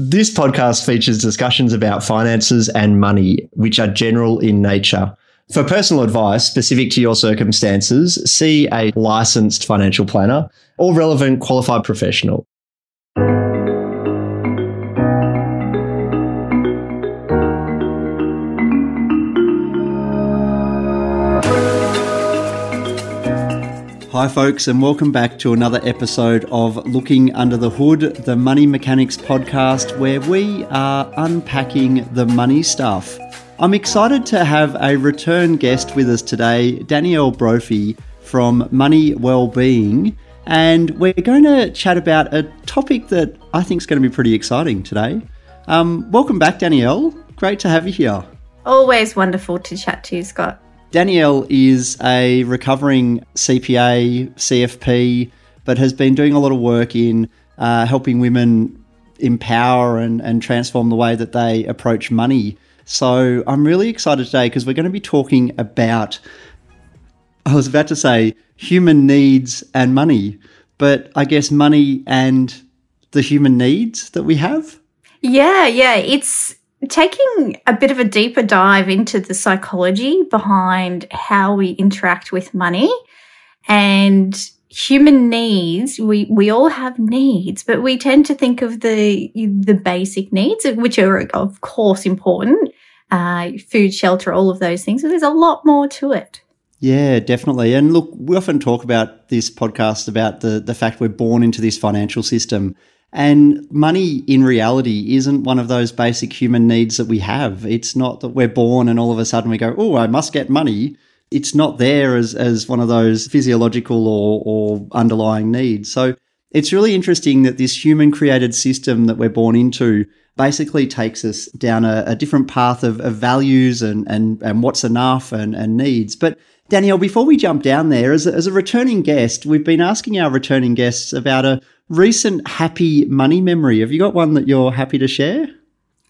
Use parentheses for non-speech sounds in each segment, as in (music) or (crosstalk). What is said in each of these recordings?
This podcast features discussions about finances and money, which are general in nature. For personal advice specific to your circumstances, see a licensed financial planner or relevant qualified professional. Hi, folks, and welcome back to another episode of Looking Under the Hood, the Money Mechanics podcast, where we are unpacking the money stuff. I'm excited to have a return guest with us today, Danielle Brophy from Money Wellbeing, and we're going to chat about a topic that I think is going to be pretty exciting today. Um, welcome back, Danielle. Great to have you here. Always wonderful to chat to you, Scott. Danielle is a recovering CPA, CFP, but has been doing a lot of work in uh, helping women empower and, and transform the way that they approach money. So I'm really excited today because we're going to be talking about, I was about to say human needs and money, but I guess money and the human needs that we have. Yeah, yeah. It's taking a bit of a deeper dive into the psychology behind how we interact with money and human needs we we all have needs but we tend to think of the the basic needs which are of course important uh, food shelter all of those things but there's a lot more to it yeah, definitely. And look, we often talk about this podcast about the the fact we're born into this financial system and money in reality isn't one of those basic human needs that we have. It's not that we're born and all of a sudden we go, oh, I must get money. It's not there as, as one of those physiological or, or underlying needs. So it's really interesting that this human created system that we're born into basically takes us down a, a different path of, of values and, and, and what's enough and, and needs. But Danielle, before we jump down there, as a, as a returning guest, we've been asking our returning guests about a recent happy money memory. Have you got one that you're happy to share?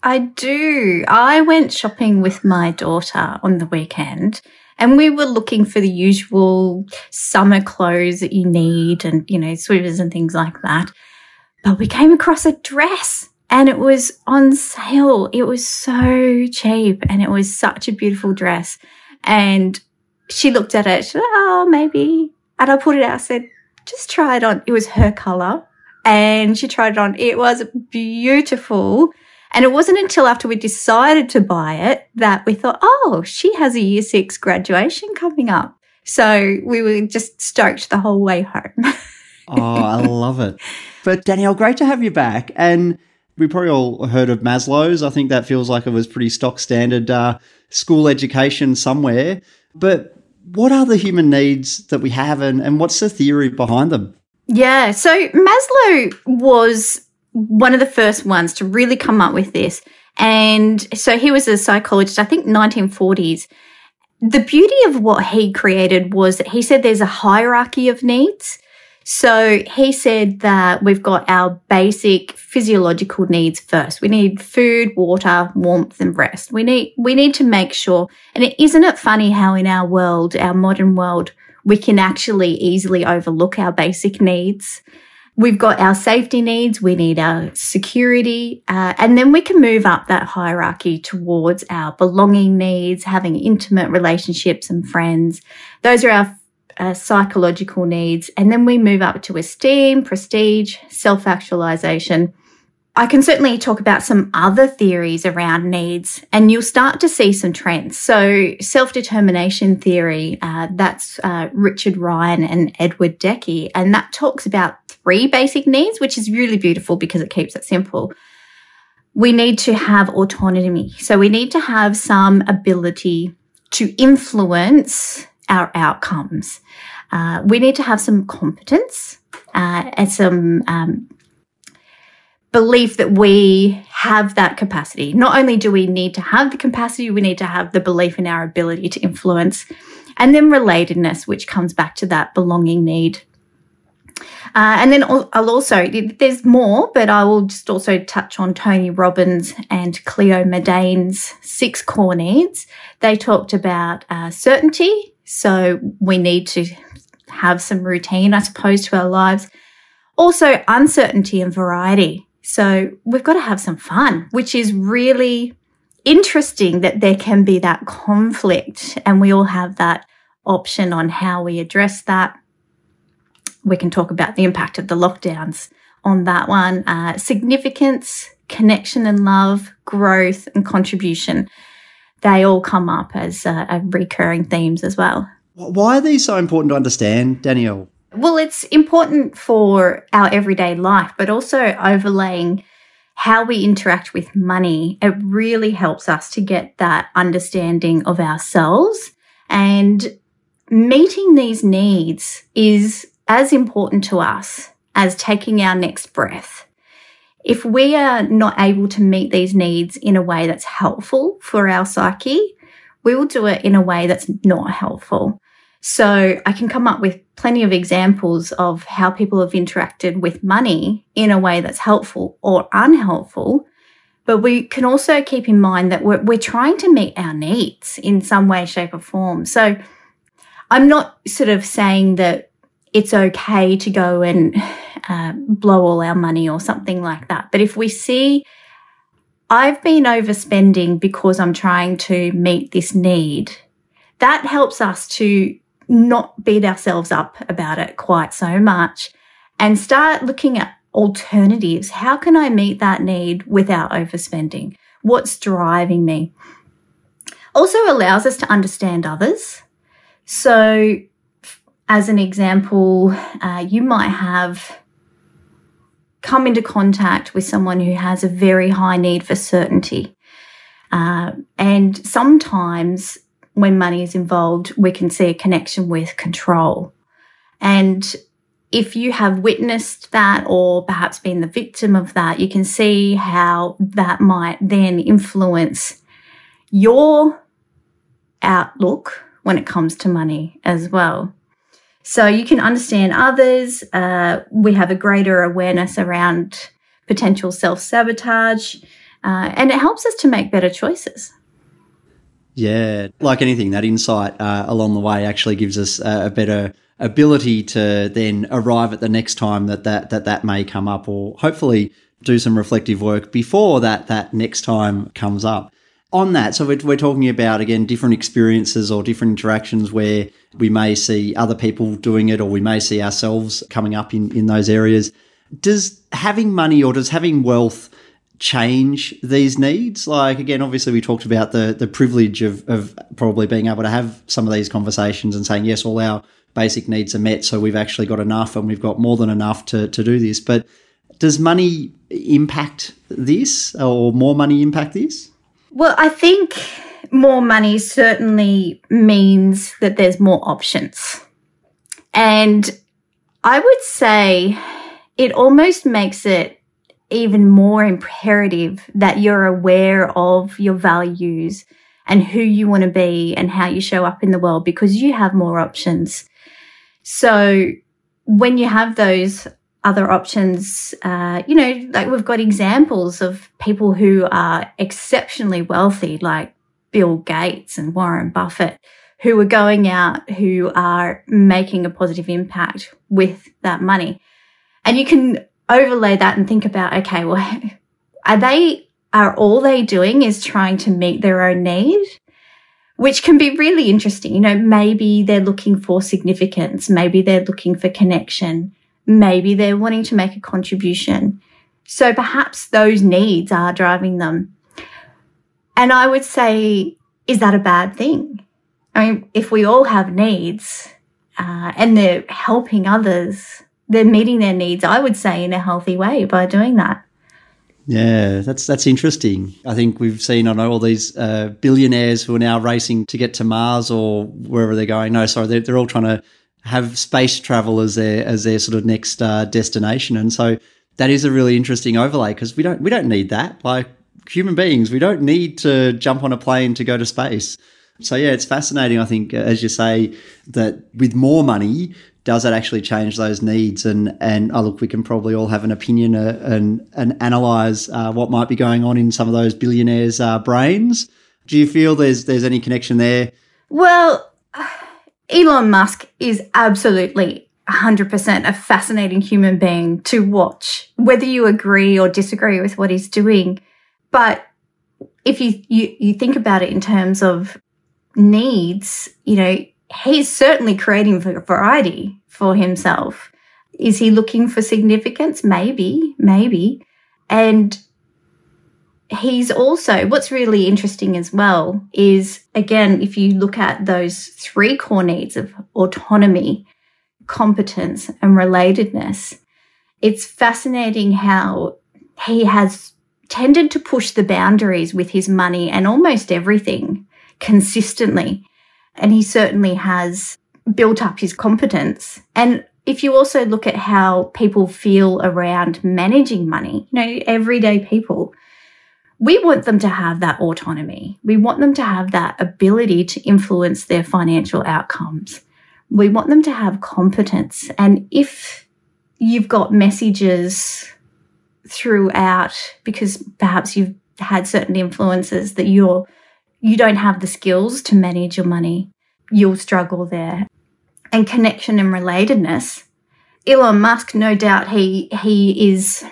I do. I went shopping with my daughter on the weekend and we were looking for the usual summer clothes that you need and, you know, sweaters and things like that. But we came across a dress and it was on sale. It was so cheap and it was such a beautiful dress. And she looked at it. She said, oh, maybe. And I put it out. I said, just try it on. It was her color and she tried it on. It was beautiful. And it wasn't until after we decided to buy it that we thought, oh, she has a year six graduation coming up. So we were just stoked the whole way home. (laughs) oh, I love it. But Danielle, great to have you back. And we probably all heard of Maslow's. I think that feels like it was pretty stock standard uh, school education somewhere. But what are the human needs that we have and, and what's the theory behind them? Yeah. So Maslow was one of the first ones to really come up with this. And so he was a psychologist, I think 1940s. The beauty of what he created was that he said there's a hierarchy of needs. So he said that we've got our basic physiological needs first. We need food, water, warmth, and rest. We need, we need to make sure. And is isn't it funny how in our world, our modern world, we can actually easily overlook our basic needs. We've got our safety needs, we need our security, uh, and then we can move up that hierarchy towards our belonging needs, having intimate relationships and friends. Those are our uh, psychological needs. And then we move up to esteem, prestige, self actualization. I can certainly talk about some other theories around needs, and you'll start to see some trends. So, self determination theory, uh, that's uh, Richard Ryan and Edward Deci, and that talks about three basic needs, which is really beautiful because it keeps it simple. We need to have autonomy. So, we need to have some ability to influence our outcomes. Uh, we need to have some competence uh, and some um, belief that we have that capacity. Not only do we need to have the capacity, we need to have the belief in our ability to influence. And then relatedness, which comes back to that belonging need. Uh, and then I'll also, there's more, but I will just also touch on Tony Robbins and Cleo Madanes' six core needs. They talked about uh, certainty, so we need to have some routine, I suppose, to our lives. Also, uncertainty and variety. So we've got to have some fun, which is really interesting that there can be that conflict and we all have that option on how we address that. We can talk about the impact of the lockdowns on that one. Uh, significance, connection and love, growth and contribution. They all come up as uh, recurring themes as well. Why are these so important to understand, Danielle? Well, it's important for our everyday life, but also overlaying how we interact with money. It really helps us to get that understanding of ourselves. And meeting these needs is as important to us as taking our next breath. If we are not able to meet these needs in a way that's helpful for our psyche, we will do it in a way that's not helpful. So I can come up with plenty of examples of how people have interacted with money in a way that's helpful or unhelpful. But we can also keep in mind that we're, we're trying to meet our needs in some way, shape, or form. So I'm not sort of saying that it's okay to go and uh, blow all our money or something like that. But if we see I've been overspending because I'm trying to meet this need, that helps us to not beat ourselves up about it quite so much and start looking at alternatives. How can I meet that need without overspending? What's driving me? Also allows us to understand others. So, as an example, uh, you might have come into contact with someone who has a very high need for certainty. Uh, and sometimes when money is involved, we can see a connection with control. And if you have witnessed that or perhaps been the victim of that, you can see how that might then influence your outlook when it comes to money as well. So you can understand others. Uh, we have a greater awareness around potential self sabotage, uh, and it helps us to make better choices. Yeah, like anything, that insight uh, along the way actually gives us a better ability to then arrive at the next time that that that, that may come up, or hopefully do some reflective work before that that next time comes up. On that, so we're, we're talking about again different experiences or different interactions where we may see other people doing it, or we may see ourselves coming up in in those areas. Does having money or does having wealth change these needs? Like again, obviously we talked about the the privilege of of probably being able to have some of these conversations and saying, yes, all our basic needs are met, so we've actually got enough and we've got more than enough to, to do this. But does money impact this or more money impact this? Well, I think more money certainly means that there's more options. And I would say it almost makes it even more imperative that you're aware of your values and who you want to be and how you show up in the world because you have more options. So when you have those other options, uh, you know, like we've got examples of people who are exceptionally wealthy, like Bill Gates and Warren Buffett, who are going out, who are making a positive impact with that money. And you can overlay that and think about, okay, well, (laughs) are they, are all they doing is trying to meet their own need? Which can be really interesting. You know, maybe they're looking for significance. Maybe they're looking for connection. Maybe they're wanting to make a contribution. So perhaps those needs are driving them. And I would say, is that a bad thing? I mean, if we all have needs uh, and they're helping others, they're meeting their needs, I would say, in a healthy way by doing that. Yeah, that's that's interesting. I think we've seen, I know, all these uh, billionaires who are now racing to get to Mars or wherever they're going. No, sorry, they're, they're all trying to have space travel as their as their sort of next uh, destination, and so that is a really interesting overlay because we don't we don't need that. Like human beings, we don't need to jump on a plane to go to space. So yeah, it's fascinating. I think, as you say, that with more money, does that actually change those needs? And and oh, look, we can probably all have an opinion uh, and and analyze uh, what might be going on in some of those billionaires' uh, brains. Do you feel there's there's any connection there? Well, Elon Musk is absolutely 100% a fascinating human being to watch, whether you agree or disagree with what he's doing. But if you, you, you think about it in terms of needs, you know, he's certainly creating variety for himself. Is he looking for significance? Maybe, maybe. And he's also, what's really interesting as well is, again, if you look at those three core needs of autonomy, competence, and relatedness, it's fascinating how he has tended to push the boundaries with his money and almost everything consistently. And he certainly has built up his competence. And if you also look at how people feel around managing money, you know, everyday people, we want them to have that autonomy. We want them to have that ability to influence their financial outcomes. We want them to have competence. And if you've got messages throughout because perhaps you've had certain influences that you're you don't have the skills to manage your money, you'll struggle there. And connection and relatedness. Elon Musk, no doubt he he is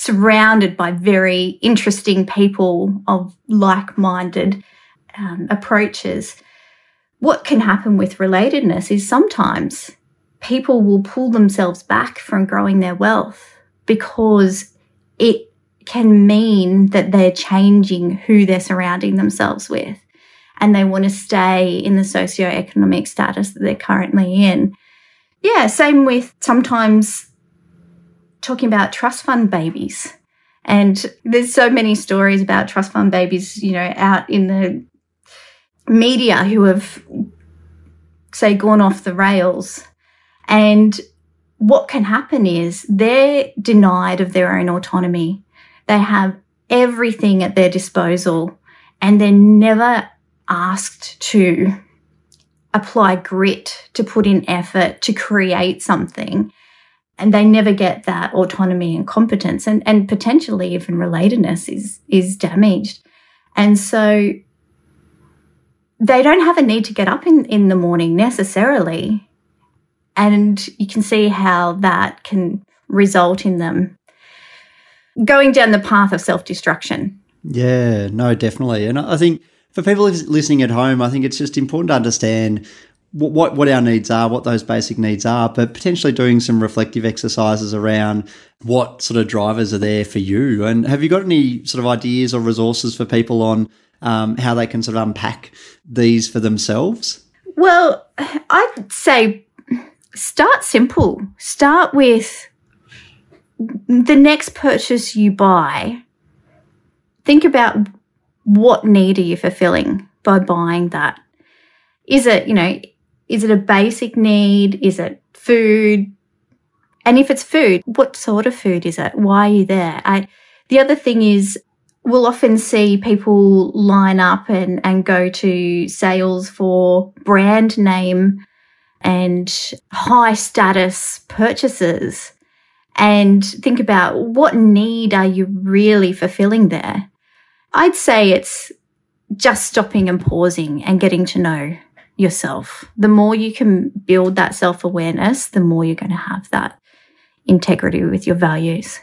surrounded by very interesting people of like minded um, approaches. What can happen with relatedness is sometimes people will pull themselves back from growing their wealth because it can mean that they're changing who they're surrounding themselves with and they want to stay in the socioeconomic status that they're currently in. Yeah, same with sometimes talking about trust fund babies. And there's so many stories about trust fund babies, you know, out in the media who have, say, gone off the rails. And what can happen is they're denied of their own autonomy. They have everything at their disposal and they're never asked to apply grit, to put in effort, to create something and they never get that autonomy and competence and, and potentially even relatedness is is damaged. And so they don't have a need to get up in, in the morning necessarily and you can see how that can result in them going down the path of self-destruction. Yeah no definitely. And i think for people listening at home i think it's just important to understand what what our needs are, what those basic needs are, but potentially doing some reflective exercises around what sort of drivers are there for you. And have you got any sort of ideas or resources for people on um, how they can sort of unpack these for themselves? Well, I'd say start simple. Start with the next purchase you buy. Think about what need are you fulfilling by buying that? Is it, you know, is it a basic need? Is it food? And if it's food, what sort of food is it? Why are you there? I, the other thing is we'll often see people line up and, and go to sales for brand name and high status purchases and think about what need are you really fulfilling there? I'd say it's just stopping and pausing and getting to know yourself. The more you can build that self awareness, the more you're going to have that integrity with your values.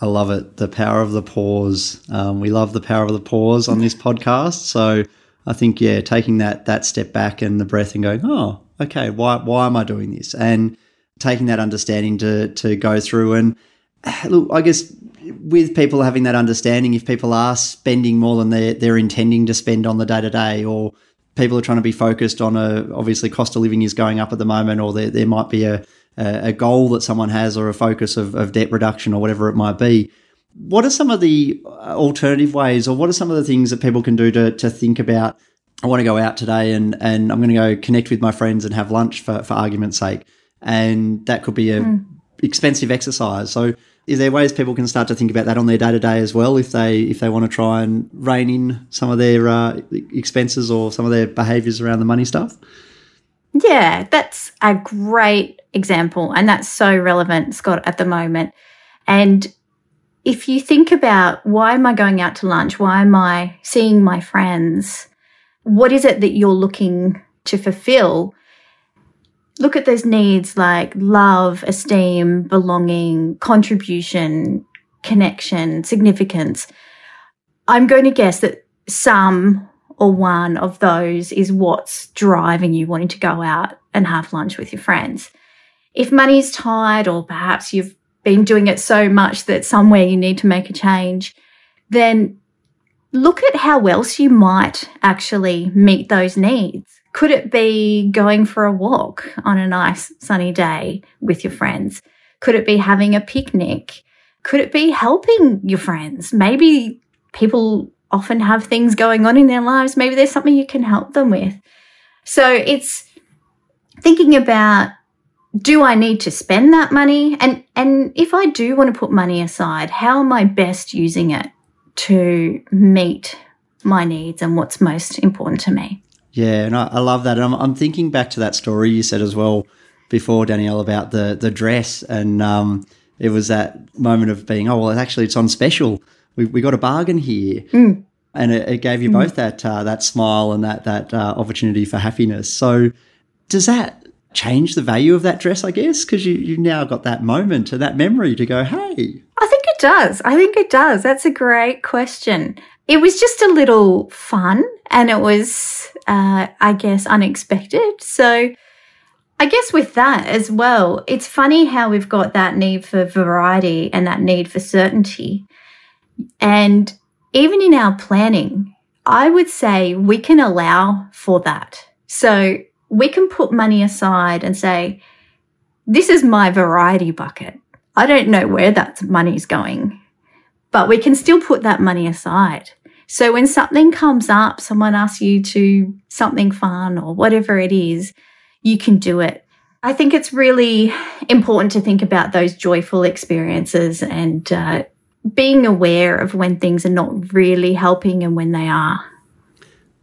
I love it. The power of the pause. Um, we love the power of the pause on this podcast. So I think, yeah, taking that that step back and the breath and going, oh, okay, why why am I doing this? And taking that understanding to to go through and (sighs) look, I guess with people having that understanding, if people are spending more than they're, they're intending to spend on the day to day, or people are trying to be focused on a obviously cost of living is going up at the moment, or there, there might be a, a goal that someone has or a focus of, of debt reduction or whatever it might be. What are some of the uh, alternative ways, or what are some of the things that people can do to, to think about? I want to go out today and, and I'm going to go connect with my friends and have lunch for, for argument's sake. And that could be a mm. expensive exercise. So is there ways people can start to think about that on their day to day as well if they if they want to try and rein in some of their uh, expenses or some of their behaviours around the money stuff? Yeah, that's a great example, and that's so relevant, Scott, at the moment. And if you think about why am I going out to lunch? Why am I seeing my friends? What is it that you're looking to fulfill? Look at those needs like love, esteem, belonging, contribution, connection, significance, I'm going to guess that some or one of those is what's driving you wanting to go out and have lunch with your friends. If money's tied, or perhaps you've been doing it so much that somewhere you need to make a change, then look at how else you might actually meet those needs. Could it be going for a walk on a nice sunny day with your friends? Could it be having a picnic? Could it be helping your friends? Maybe people often have things going on in their lives. Maybe there's something you can help them with. So it's thinking about do I need to spend that money? And and if I do want to put money aside, how am I best using it to meet my needs and what's most important to me? Yeah, and I, I love that. And I'm, I'm thinking back to that story you said as well before, Danielle, about the the dress, and um, it was that moment of being, oh well, actually it's on special. We, we got a bargain here. Mm. And it, it, gave you mm. both that uh, that smile and that that uh, opportunity for happiness. So, does that change the value of that dress, I guess, because you, you've now got that moment and that memory to go, hey. I think it does. I think it does. That's a great question. It was just a little fun and it was, uh, I guess, unexpected. So I guess with that as well, it's funny how we've got that need for variety and that need for certainty. And even in our planning, I would say we can allow for that. So we can put money aside and say, this is my variety bucket. I don't know where that money's going, but we can still put that money aside. So when something comes up, someone asks you to something fun or whatever it is, you can do it. I think it's really important to think about those joyful experiences and uh, being aware of when things are not really helping and when they are.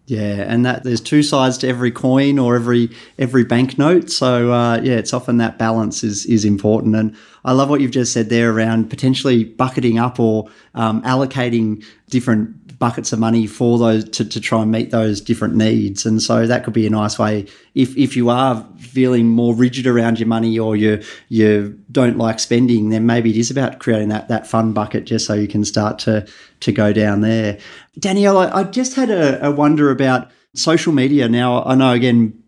Yeah, and that there's two sides to every coin or every every banknote. So uh, yeah, it's often that balance is is important. And I love what you've just said there around potentially bucketing up or um, allocating different buckets of money for those to, to try and meet those different needs. And so that could be a nice way if if you are feeling more rigid around your money or you you don't like spending, then maybe it is about creating that that fun bucket just so you can start to to go down there. Danielle, I, I just had a, a wonder about social media. Now I know again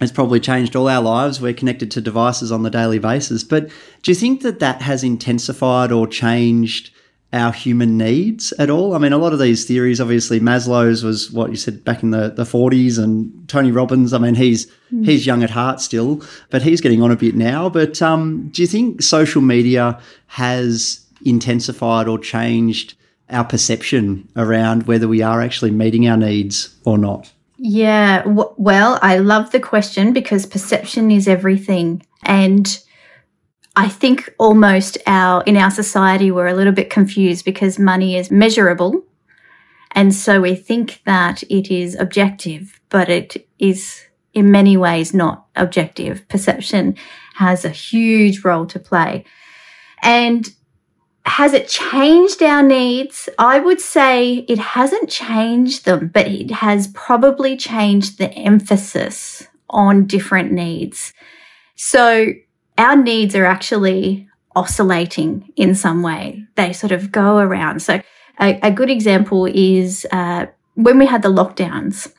it's probably changed all our lives. We're connected to devices on the daily basis. But do you think that that has intensified or changed our human needs at all? I mean, a lot of these theories, obviously, Maslow's was what you said back in the, the 40s, and Tony Robbins, I mean, he's mm. he's young at heart still, but he's getting on a bit now. But um, do you think social media has intensified or changed our perception around whether we are actually meeting our needs or not? Yeah, w- well, I love the question because perception is everything. And I think almost our in our society we're a little bit confused because money is measurable. And so we think that it is objective, but it is in many ways not objective. Perception has a huge role to play. And has it changed our needs? I would say it hasn't changed them, but it has probably changed the emphasis on different needs. So our needs are actually oscillating in some way. They sort of go around. So a, a good example is uh, when we had the lockdowns.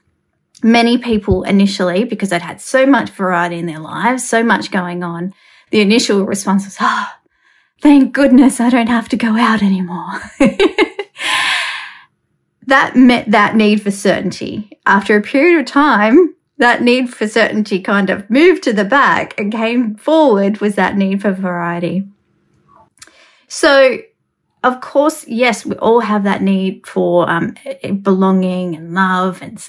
Many people initially, because they'd had so much variety in their lives, so much going on, the initial response was, "Ah, oh, thank goodness I don't have to go out anymore." (laughs) that met that need for certainty. After a period of time, that need for certainty kind of moved to the back and came forward was that need for variety. So, of course, yes, we all have that need for um, belonging and love, and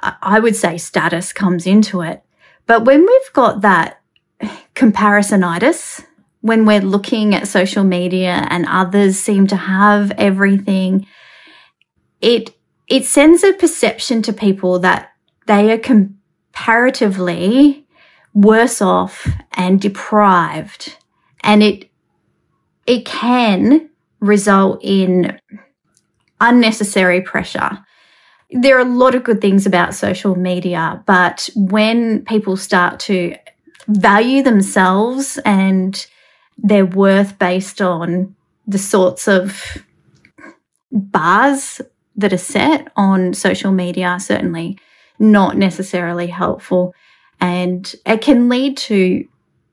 I would say status comes into it. But when we've got that comparisonitis, when we're looking at social media and others seem to have everything, it it sends a perception to people that they are comparatively worse off and deprived. And it, it can result in unnecessary pressure. There are a lot of good things about social media, but when people start to value themselves and their worth based on the sorts of bars that are set on social media certainly not necessarily helpful. And it can lead to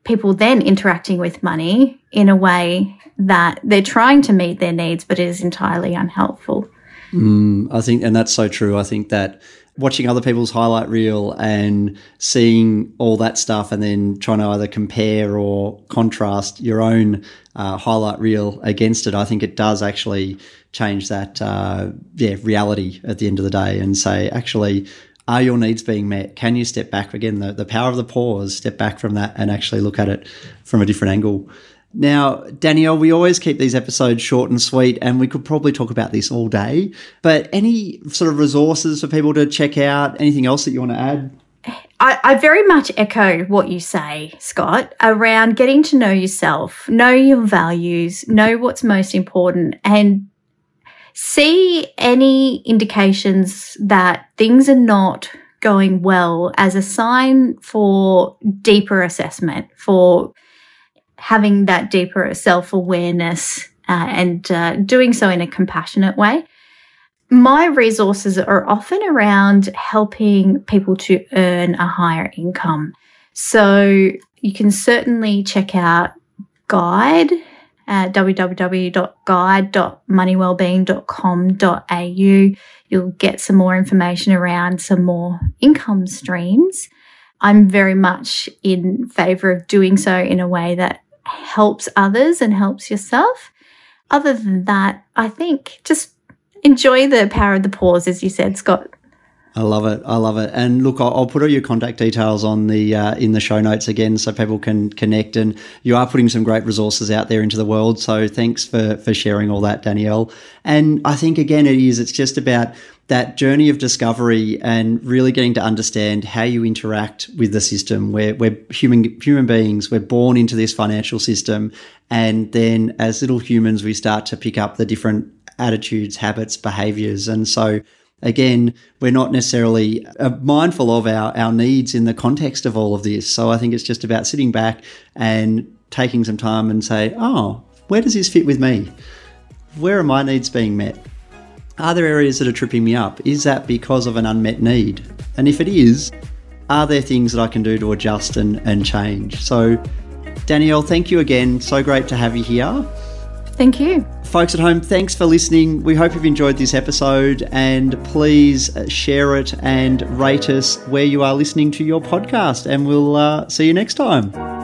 people then interacting with money in a way that they're trying to meet their needs, but it is entirely unhelpful. Mm, I think, and that's so true. I think that watching other people's highlight reel and seeing all that stuff and then trying to either compare or contrast your own uh, highlight reel against it, I think it does actually change that uh, yeah reality at the end of the day and say actually are your needs being met? Can you step back again? The, the power of the pause, step back from that and actually look at it from a different angle. Now, Danielle, we always keep these episodes short and sweet, and we could probably talk about this all day. But any sort of resources for people to check out? Anything else that you want to add? I, I, very much echo what you say, Scott, around getting to know yourself, know your values, know what's most important, and see any indications that things are not going well as a sign for deeper assessment, for having that deeper self awareness uh, and uh, doing so in a compassionate way. My resources are often around helping people to earn a higher income. So you can certainly check out Guide at www.guide.moneywellbeing.com.au. You'll get some more information around some more income streams. I'm very much in favor of doing so in a way that helps others and helps yourself. Other than that, I think just enjoy the power of the pause, as you said, Scott. I love it. I love it. And look, I'll, put all your contact details on the uh, in the show notes again, so people can connect. And you are putting some great resources out there into the world. So thanks for for sharing all that, Danielle. And I think again, it is. It's just about that journey of discovery and really getting to understand how you interact with the system. We're, we're human human beings. We're born into this financial system, and then as little humans, we start to pick up the different attitudes, habits, behaviors, and so again, we're not necessarily uh, mindful of our, our needs in the context of all of this. So I think it's just about sitting back and taking some time and say, oh, where does this fit with me? Where are my needs being met? Are there areas that are tripping me up? Is that because of an unmet need? And if it is, are there things that I can do to adjust and, and change? So, Danielle, thank you again. So great to have you here. Thank you. Folks at home, thanks for listening. We hope you've enjoyed this episode and please uh, share it and rate us where you are listening to your podcast. And we'll uh, see you next time.